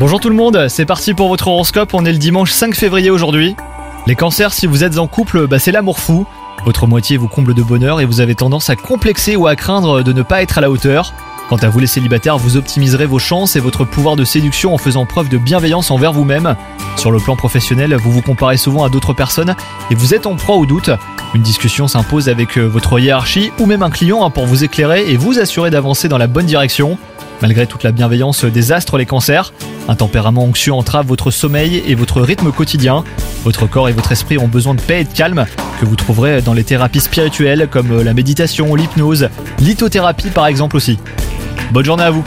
Bonjour tout le monde, c'est parti pour votre horoscope, on est le dimanche 5 février aujourd'hui. Les cancers, si vous êtes en couple, bah, c'est l'amour fou. Votre moitié vous comble de bonheur et vous avez tendance à complexer ou à craindre de ne pas être à la hauteur. Quant à vous les célibataires, vous optimiserez vos chances et votre pouvoir de séduction en faisant preuve de bienveillance envers vous-même. Sur le plan professionnel, vous vous comparez souvent à d'autres personnes et vous êtes en proie au doute. Une discussion s'impose avec euh, votre hiérarchie ou même un client hein, pour vous éclairer et vous assurer d'avancer dans la bonne direction. Malgré toute la bienveillance des astres, les cancers, un tempérament anxieux entrave votre sommeil et votre rythme quotidien. Votre corps et votre esprit ont besoin de paix et de calme, que vous trouverez dans les thérapies spirituelles comme la méditation, l'hypnose, lithothérapie par exemple aussi. Bonne journée à vous